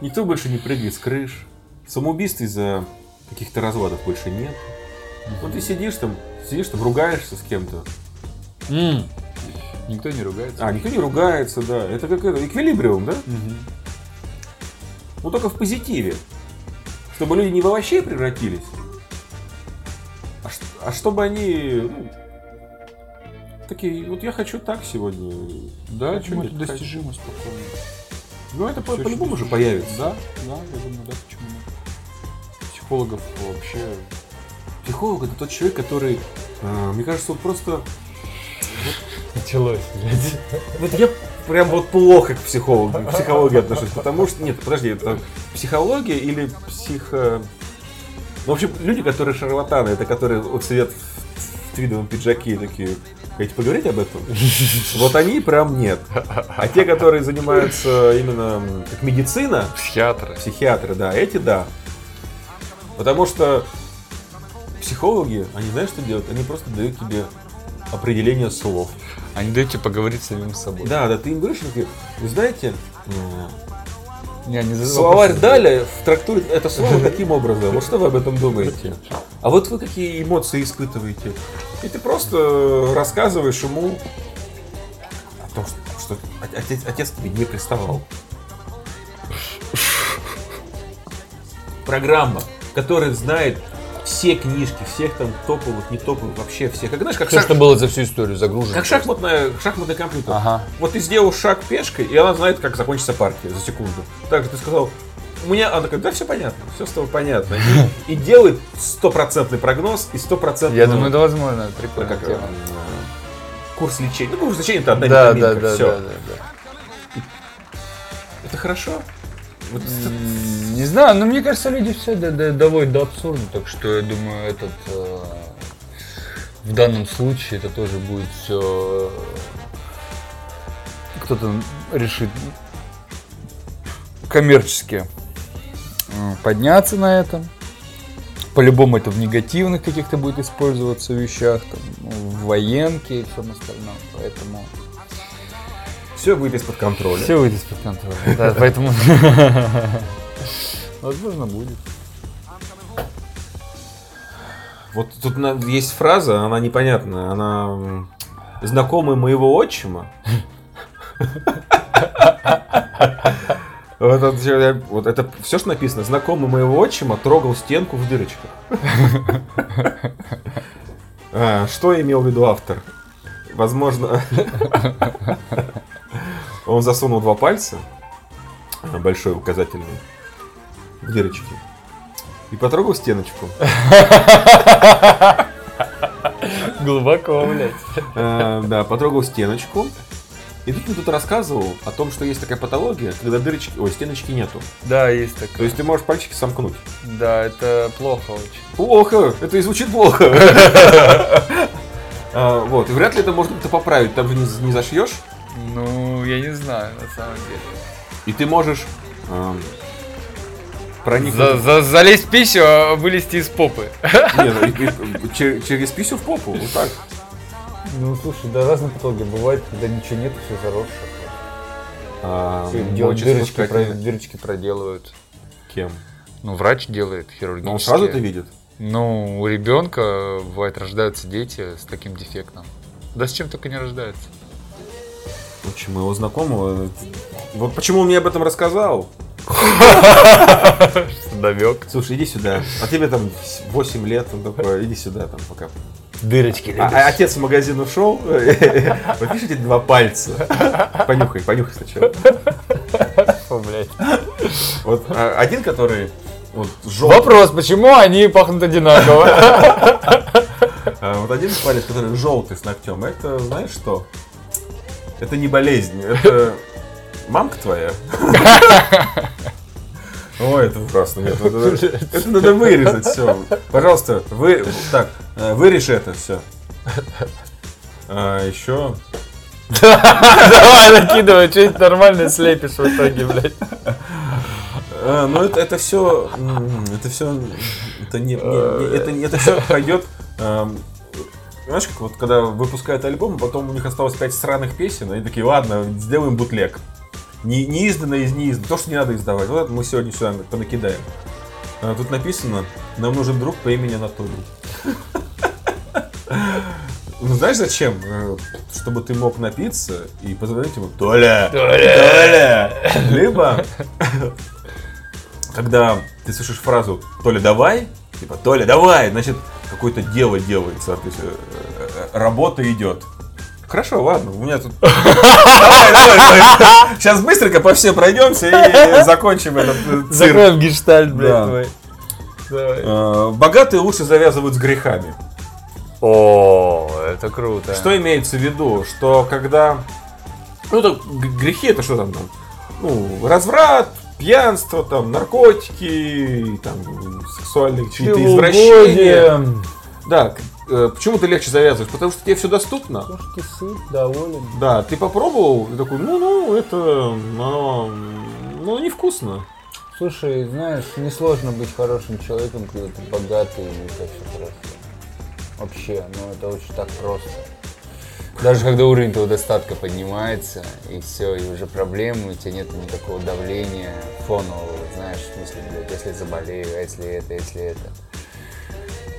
Никто больше не прыгает с крыш. Самоубийств из-за каких-то разводов больше нет. Вот ты сидишь там, сидишь там, ругаешься с кем-то. М. Никто не ругается. А, никто не ругается, да. Это как это, эквилибриум, да? Мгм. Но только в позитиве. Чтобы люди не в овощей превратились, а, чтобы они, ну, такие, вот я хочу так сегодня. Да, Хочу, чему нет, это хочу. достижимо спокойно. Ну, это по- по-любому же появится. Да, да, я думаю, да, почему нет. Психологов вообще... Психолог это тот человек, который, э, мне кажется, он просто Началось, блядь. Вот я прям вот плохо к психологу, к психологии отношусь, потому что, нет, подожди, это психология или психо... В общем, люди, которые шарлатаны, это которые вот сидят в, твидовом пиджаке и такие, хотите поговорить об этом? Вот они прям нет. А те, которые занимаются именно как медицина, Психиатры. психиатры, да, эти да. Потому что психологи, они знаешь, что делают? Они просто дают тебе определение слов. Они дают тебе поговорить с самим собой. Да, да, ты им говоришь, вы знаете, э, Не, словарь вопросы Даля трактует это слово таким образом. Вот что вы об этом думаете? А вот вы какие эмоции испытываете? И ты просто рассказываешь ему о том, что, что отец, отец тебе не приставал. Программа, которая знает все книжки, всех там топовых, не топовых, вообще всех. Как знаешь, как, Все, шах- что было за всю историю загружено. как шахматная, шахматный компьютер. Ага. Вот ты сделал шаг пешкой, и она знает, как закончится партия за секунду. Так ты сказал, у меня, она такая, да, все понятно, все с тобой понятно. И, и делает стопроцентный прогноз и стопроцентный Я думаю, это возможно, это прикольная как, тема. э, курс лечения. Ну, курс лечения это одна Да, да, да, всё. да, да, да. Это хорошо. Вот Не знаю, но мне кажется, люди все доводят до абсурда, так что я думаю, этот э, в данном случае это тоже будет все кто-то решит коммерчески э, подняться на этом. По-любому это в негативных каких-то будет использоваться вещах, там, в военке и всем остальном. Поэтому Все выйдет из-под контроля. все выйдет из-под контроля. Да, поэтому возможно будет. Вот тут есть фраза, она непонятная, она м, знакомый моего отчима. Вот это, вот это все, что написано. Знакомый моего отчима трогал стенку в дырочках. А, Что имел в виду автор? Возможно, он засунул два пальца, а, большой указательный, в дырочки. И потрогал стеночку. Глубоко, блядь. Э, Да, потрогал стеночку. И тут мне тут рассказывал о том, что есть такая патология, когда дырочки, ой, стеночки нету. Да, есть такое. То есть ты можешь пальчики сомкнуть. Да, это плохо очень. Плохо, это и звучит плохо. А, Вот, и вряд ли это можно как-то поправить, там же не зашьешь. Ну, я не знаю, на самом деле. И ты можешь эм, проникнуть... За, за- залезть в писю, а вылезти из попы. Не, ну, и- и- чер- через писю в попу, вот так. Ну, слушай, да разные патологии бывают, когда ничего нет, все заросшее. А, Делают дырочки, про- дырочки проделывают. Кем? Ну, врач делает хирургически. Но он сразу это видит. Ну, у ребенка, бывает, рождаются дети с таким дефектом. Да с чем только не рождаются. Очень моего знакомого. Вот почему он мне об этом рассказал. Довек. Слушай, иди сюда. А тебе там 8 лет, он такой, иди сюда там пока. Дырочки А, а отец в магазин ушел, вот видишь эти два пальца? Понюхай, понюхай сначала. блядь. Вот а, один, который вот желтый, Вопрос, почему они пахнут одинаково? а, вот один палец, который желтый с ногтем, это знаешь что? Это не болезнь, это мамка твоя. Ой, это ужасно. Нет, это, это надо вырезать все. Пожалуйста, вы так, э, вырежь это все. А, еще. Давай, накидывай, что-нибудь нормальное слепишь в итоге, блядь. А, ну это, это все, это все, это не, не- не- это, не- это все пойдет. эм, знаешь, как вот когда выпускают альбом, потом у них осталось 5 сраных песен, они такие, ладно, сделаем бутлег. Не, неизданное из неизданного, то, что не надо издавать. Вот это мы сегодня сюда понакидаем. А, тут написано, нам нужен друг по имени Анатолий. Ну знаешь зачем? Э, Чтобы ты мог напиться и позвонить ему Толя! Толя! Либо когда ты слышишь фразу «Толя, давай», типа «Толя, давай», значит, какое-то дело делается, то есть э, э, работа идет. Хорошо, ладно, у меня тут... Давай, давай, давай. Сейчас быстренько по всем пройдемся и закончим этот э, цирк. Закроем гештальт, блядь, твой. Богатые лучше завязывают с грехами. О, это круто. Что имеется в виду? Что когда... Ну, так, грехи это что там? там? Ну, разврат, пьянство, там, наркотики, там, сексуальные какие-то извращения. Да, э, почему ты легче завязываешь? Потому что тебе все доступно. Потому что ты сыт, доволен. Да, ты попробовал, и такой, ну, ну, это, ну, ну, невкусно. Слушай, знаешь, несложно быть хорошим человеком, когда ты богатый и у тебя все хорошо. Вообще, ну это очень так просто. Даже когда уровень твоего достатка поднимается, и все, и уже проблемы, у тебя нет никакого давления фонового, знаешь, в смысле, блядь, если заболею, а если это, если это.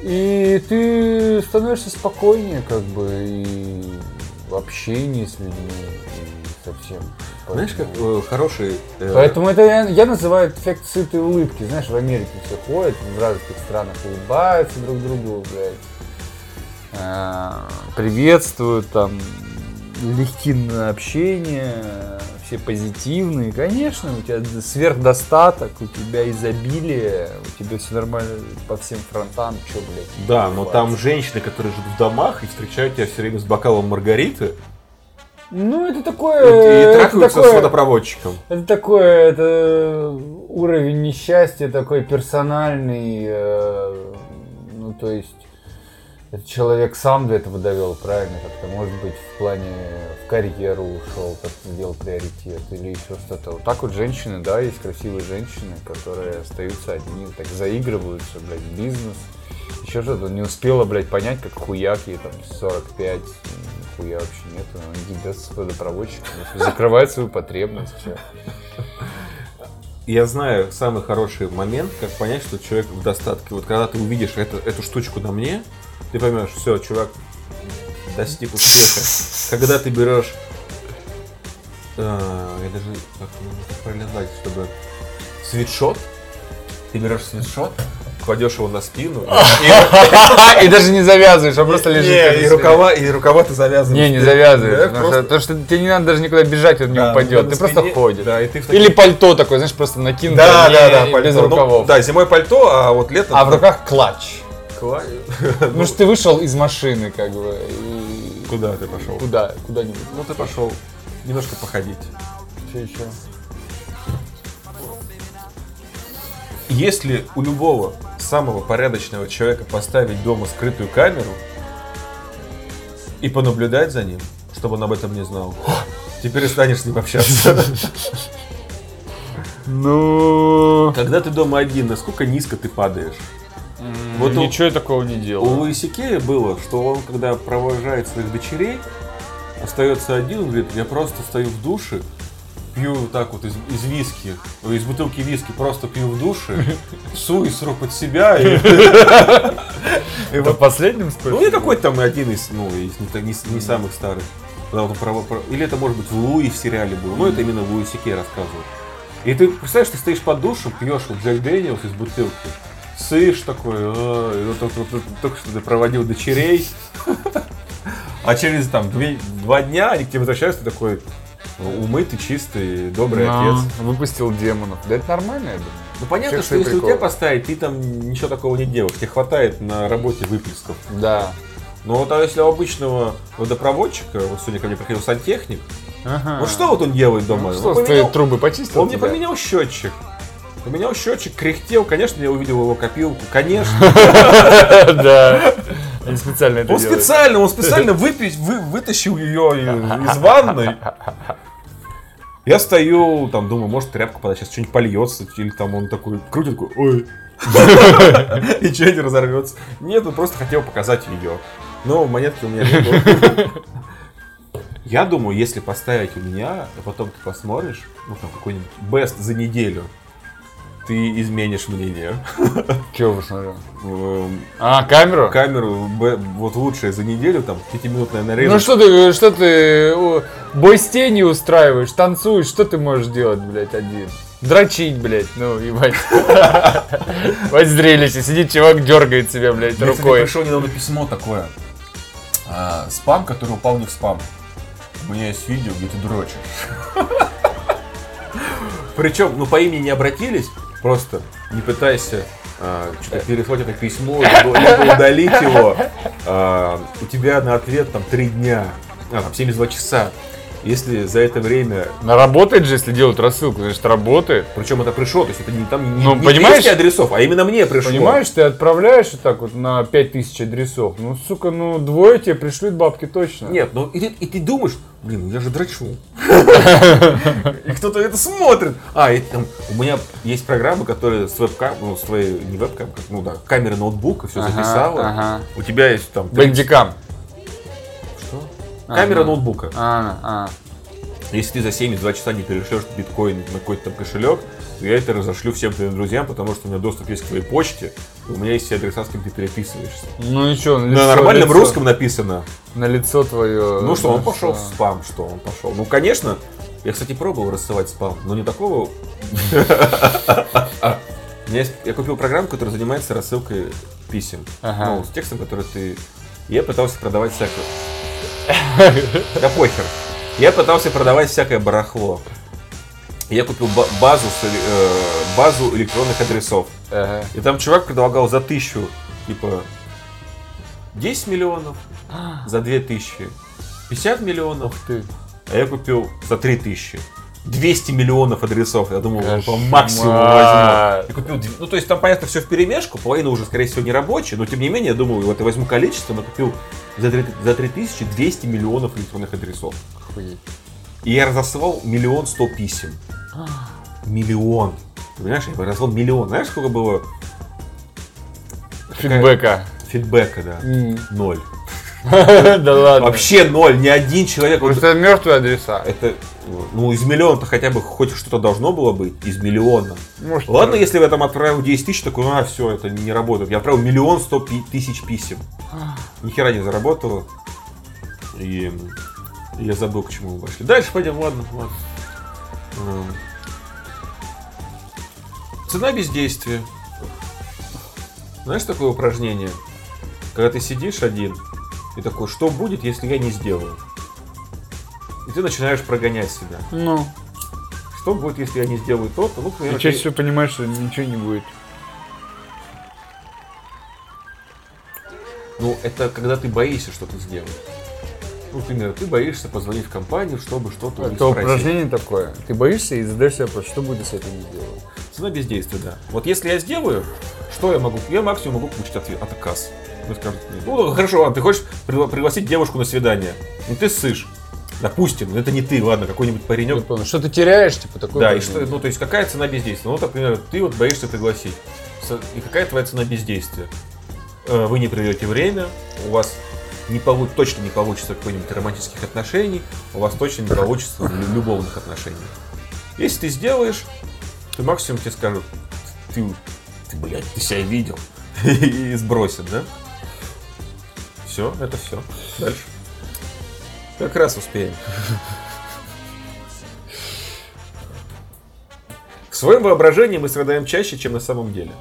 И ты становишься спокойнее, как бы, и в общении с людьми, и совсем. Знаешь, как э, хороший... э, Поэтому это я, я называю эффект сытой улыбки. Знаешь, в Америке все ходят, в разных странах улыбаются друг другу, блядь. Э, приветствуют, там, легки на общение, все позитивные. Конечно, у тебя сверхдостаток, у тебя изобилие, у тебя все нормально по всем фронтам, что, блядь. Да, но там женщины, которые живут в домах и встречают тебя все время с бокалом Маргариты Ну, это и, такое... и это трахаются с такое, водопроводчиком. это такое, это уровень несчастья такой персональный, э, ну, то есть... этот человек сам до этого довел, правильно? Как-то, может быть, в плане в карьеру ушел, как-то сделал приоритет или еще что-то. Вот так вот женщины, да, есть красивые женщины, которые остаются одни, так заигрываются, блядь, бизнес. Еще что-то не успела, блядь, понять, как хуяк ей там 45, хуя вообще нету. Она идет с водопроводчиком, закрывает свою потребность. Все. Я знаю самый хороший момент, как понять, что человек в достатке. Вот когда ты увидишь это, эту штучку на мне, ты поймешь, все, чувак достиг успеха. Когда ты берешь... э, я даже как правильно назвать, чтобы... Свитшот. Ты берешь свитшот, кладешь его на спину. и- И даже не завязываешь, а просто лежит. Не, и рукава, и рукава ты завязываешь. Не, не завязываешь. да, потому, просто- что, потому что тебе не надо даже никуда бежать, он не Да, упадет. Ты просто ходишь. Да, и ты Или пальто такое, знаешь, просто накинуть Да, да, да, без пальто. Ну, рукавов. да, зимой пальто, а вот летом... А в руках клатч. Ну что ты вышел из машины, как бы, и Куда ты пошел? куда, куда-нибудь. Ну ты пошел немножко походить. Что еще? Если у любого самого порядочного человека поставить дома скрытую камеру и понаблюдать за ним, чтобы он об этом не знал, ты перестанешь с ним общаться. Ну, Когда ты дома один, насколько низко ты падаешь? Вот у- ничего я такого не У делал. Луиси Кея было, что он, когда провожает своих дочерей, остается один, он говорит, я просто стою в душе, пью вот так вот из, из виски, из бутылки виски, просто пью в душе, сую сру под себя. И, Это вот- последним ну, и какой-то там один из, ну, из не, самых старых. Вот или это, может быть, в Луи в сериале был, но это именно в Луиси Кей рассказывал. И ты представляешь, ты стоишь под душем, пьешь вот Джек Дэниелс из бутылки, сышь такой, «А, и вот только, что ты проводил дочерей, а через там две- два дня они к тебе возвращаются, ты такой умытый, чистый, добрый отец. Выпустил демонов. Да это нормально, я думаю. Ну понятно, что если у приколы. тебя поставить, ты там ничего такого не делаешь, тебе хватает на работе выплесков. Да. Но вот а если у обычного водопроводчика, вот сегодня ко мне приходил сантехник, Ага. вот что вот он делает дома? Ну, что, Он поменял- трубы почистил Он мне поменял счетчик. Поменял счетчик, кряхтел. Конечно, я увидел его копилку. Конечно. Да. Они специально это Он делают. специально, он специально выпить, вы, вытащил ее из ванной. Я стою, там, думаю, может тряпку подать, сейчас что-нибудь польется, или там он такой крутит, такой, ой. И что-нибудь разорвется. Нет, он просто хотел показать ее. Но монетки у меня не было. Я думаю, если поставить у меня, а потом ты посмотришь, ну там какой-нибудь бест за неделю, ты изменишь мнение. Чего посмотрел? А, камеру? Камеру б- вот лучшее за неделю, там, пятиминутная Ну нарезка. что ты, что ты, о, бой с тенью устраиваешь, танцуешь, что ты можешь делать, блядь, один? Дрочить, блядь, ну, ебать. Вот зрелище, сидит чувак, дергает себя, блядь, Мне, рукой. пришло недавно письмо такое. А, спам, который упал не в спам. У меня есть видео, где ты дрочишь. Причем, ну, по имени не обратились, просто не пытайся а, что-то переслать это письмо, либо, удалить его. А, у тебя на ответ там 3 дня, а, там 72 часа. Если за это время Но работает же, если делают рассылку, значит работает. Причем это пришло, то есть это не там не, Ну, не понимаешь? 200 адресов, а именно мне пришло. Понимаешь, ты отправляешь вот так вот на 5000 адресов. Ну, сука, ну, двое тебе пришлют бабки точно. Нет, ну и ты, и ты думаешь, блин, ну я же дрочу. И кто-то это смотрит. А, и там у меня есть программа, которая с вебкам, ну, с твоей, не вебкам, ну да, камеры ноутбука все записала. У тебя есть там... Что? Камера Ага. ноутбука. А, а. Если ты за 72 часа не перешлешь биткоин на какой-то там кошелек, то я это разошлю всем твоим друзьям, потому что у меня доступ есть к твоей почте, и у меня есть все адреса, с кем ты переписываешься. Ну и что, На нормальном русском написано. На лицо твое. Ну что, он пошел в спам, что он пошел. Ну, конечно, я, кстати, пробовал рассылать спам, но не такого. Я купил программу, которая занимается рассылкой писем. Ну, с текстом, который ты... Я пытался продавать всякое... Да похер. Я пытался продавать всякое барахло. Я купил ба- базу, с э, базу электронных адресов. Ага. И там чувак предлагал за тысячу, типа, 10 миллионов, за 2 тысячи, 50 миллионов, Ты. а я купил за 3 тысячи. 200 миллионов адресов. Я думал, по Кошмар. максимуму возьму. И купил, ну, то есть там, понятно, все в перемешку, половина уже, скорее всего, не рабочая, но тем не менее, я думаю, вот я возьму количество, но купил за, 3 за 3200 миллионов электронных адресов. Охуеть. И я разослал миллион сто писем. Миллион. Ты понимаешь, я разослал миллион. Знаешь, сколько было Фидбэка. фидбэка, да? Ноль. Да ладно. Вообще ноль, ни один человек. Это мертвые адреса. это, ну, из миллиона-то хотя бы хоть что-то должно было быть. Из миллиона. Может, Ладно, если я там отправил 10 тысяч, такой, а, все, это не работает. Я отправил миллион сто тысяч писем. Ни хера не заработало. И я забыл, к чему мы пошли. Дальше пойдем, ладно, ладно. М. Цена бездействия. Знаешь такое упражнение? Когда ты сидишь один и такой, что будет, если я не сделаю? И ты начинаешь прогонять себя. Ну, Что будет, если я не сделаю то-то? Ну, к примеру, и чаще ты- всего понимаешь, что ничего не будет. Ну, это когда ты боишься что-то сделать. Ну, например, ты боишься позвонить в компанию, чтобы что-то Это спросить. упражнение такое. Ты боишься и задаешь себе вопрос, что будет, если я это не сделаю. Цена бездействия, да. Вот если я сделаю, что я могу? Я максимум могу получить ответ, отказ. Вы скажете, мне, ну хорошо, ладно, ты хочешь пригла- пригласить девушку на свидание, ну ты ссышь. Допустим, но это не ты, ладно, какой-нибудь Я паренек. понял. Что ты теряешь, типа, такое Да, и что, ну то есть какая цена бездействия? Ну, например, ты вот боишься пригласить. И какая твоя цена бездействия? Э, Вы не придете время, у вас не полу- точно не получится какой-нибудь романтических отношений, у вас точно не получится лю- любовных отношений. Если ты сделаешь, то максимум тебе скажут, ты, ты блядь, ты себя видел, и сбросят, да? Все, это все. Дальше. Как раз успеем. В своем воображении мы страдаем чаще, чем на самом деле.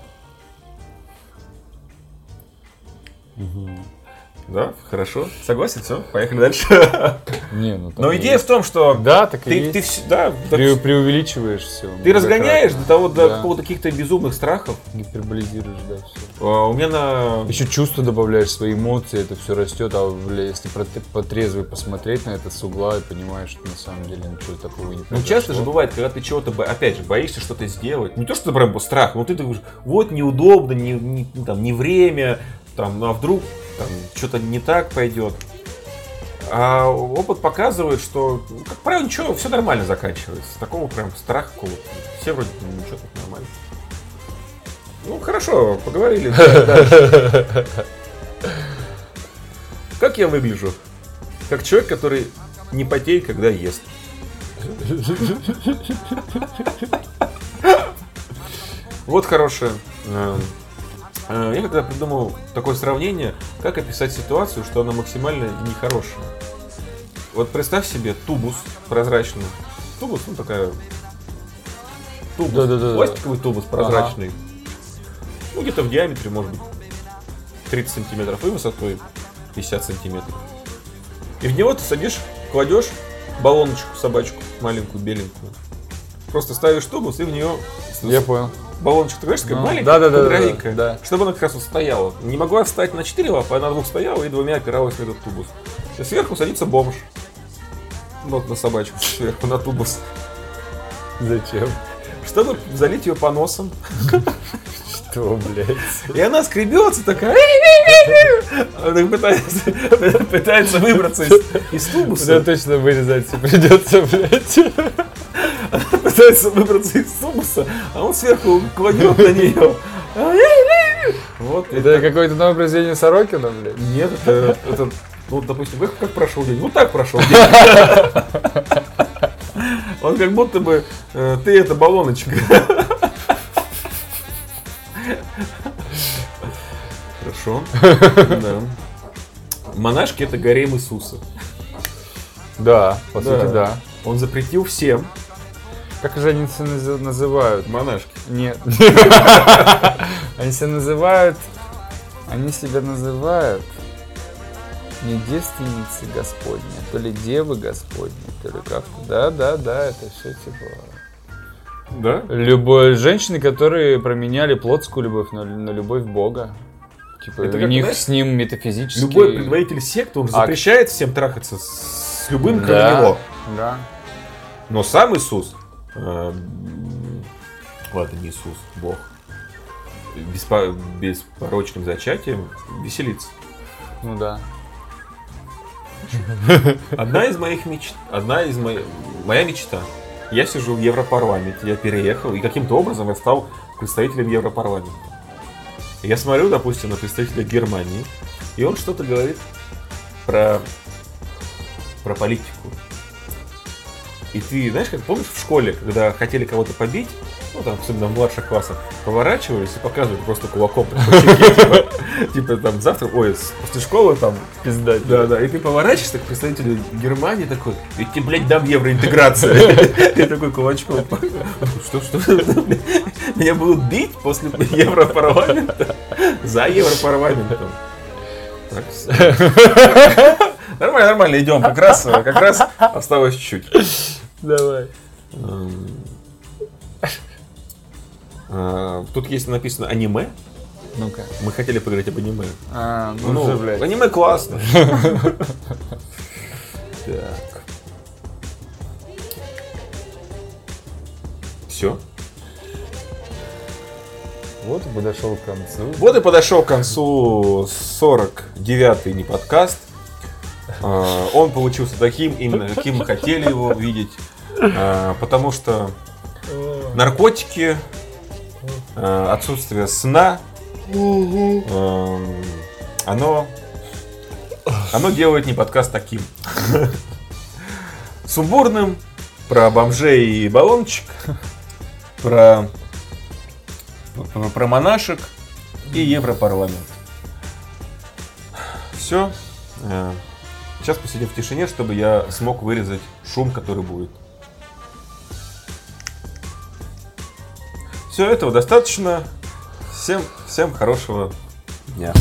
Да, хорошо. Согласен, все, поехали дальше. Не, ну, Но идея есть. в том, что Да, так и ты, есть. ты да, да, Пре- преувеличиваешь все. ты разгоняешь до того, до Да. какого-то каких-то безумных страхов. Гиперболизируешь, да, все. А, У меня на... Еще чувства добавляешь, свои эмоции, это все растет, а если потрезвый посмотреть на это с угла и понимаешь, что на самом деле ничего такого не Ну, произошло. часто же бывает, когда ты чего-то, опять же, боишься что-то сделать. Не то, что прям страх, но ты думаешь, вот неудобно, не, не- ну, там, не время, там, ну а вдруг там, что-то не так пойдет. А опыт показывает, что, ну, как правило, ничего, все нормально заканчивается. Такого прям страха какого-то. Все вроде ничего так нормально. Ну, хорошо, поговорили. Как я выгляжу? Как человек, который не потеет, когда ест. Вот хорошее. Э, Я когда придумал такое сравнение, как описать ситуацию, что она максимально нехорошая. Вот представь себе тубус прозрачный. Тубус, ну такая... Тубус, Да-да-да-да. пластиковый тубус прозрачный. Ну где-то в диаметре, может быть, 30 сантиметров и высотой 50 сантиметров. И в него ты садишь, кладешь баллоночку, собачку маленькую, беленькую. Просто ставишь тубус и в нее Я понял. Знаешь, такая Ну, маленькая, да-да-да-да-да, квадратненькая, да. чтобы она как раз вот стояла. Не могла встать на четыре лапы, а на двух стояла и двумя опиралась на этот тубус. И сверху садится бомж. Вот на собачку, сверху на тубус. Зачем? Чтобы залить ее по носам. Что, блядь? И она скребется такая. Она пытается, пытается выбраться из, из Да тубуса. точно вырезать придется, блядь. Пытается выбраться из тубуса, а он сверху кладет на нее. Вот Это какое-то новое произведение Сорокина, блядь? Нет, это, это ну, допустим, как, как прошел день? Вот так прошел день. Он как будто бы э, ты это баллоночка. Хорошо. Да. Монашки это гарем Иисуса. Да, по Да. сути, да. Он запретил всем Как же они себя наз- называют? монашки. Нет. Они себя называют... Они себя называют не девственницы Господни, то ли девы Господни, то ли как-то. Да, да, да, это все типа... Да? Любой женщины, которые променяли плотскую любовь на, на любовь Бога. Типа, Это у как, них знаешь, с ним метафизически... Любой предводитель секты, он же запрещает всем трахаться с любым, кроме Да, него. да. Но сам Иисус, э, ладно, не Иисус, Бог, беспо- беспорочным зачатием веселится. Ну да. Одна из моих мечт, одна из моих, моя мечта. Я сижу в Европарламенте, я переехал, и каким-то образом я стал представителем Европарламента. Я смотрю, допустим, на представителя Германии, и он что-то говорит про, про политику. И ты, знаешь, как помнишь в школе, когда хотели кого-то побить, ну там, особенно в младших классах, поворачивались и показывали просто кулаком типа, типа там завтра, ой, после школы там Пизда. да, да, и ты поворачиваешься к представителю Германии такой, ведь тебе, блядь, дам евроинтеграция. И такой кулачком. Что, что? Меня будут бить после Европарламента за Европарламентом. Нормально, нормально, идем. Как раз, как раз осталось чуть. Давай. А, Тут есть написано аниме. Ну-ка. Мы хотели поговорить об аниме. А, ну, Ну, уже, блядь. аниме классно. Так. Все. Вот и подошел к концу. Вот и подошел к концу 49-й не подкаст. А, Он получился таким, именно каким мы хотели его видеть. А, Потому что наркотики, отсутствие сна, эм, оно, оно делает не подкаст таким. Сумбурным, про бомжей и баллончик, про, про, про монашек и Европарламент. Все. Сейчас посидим в тишине, чтобы я смог вырезать шум, который будет. Все этого достаточно. Всем, всем хорошего дня.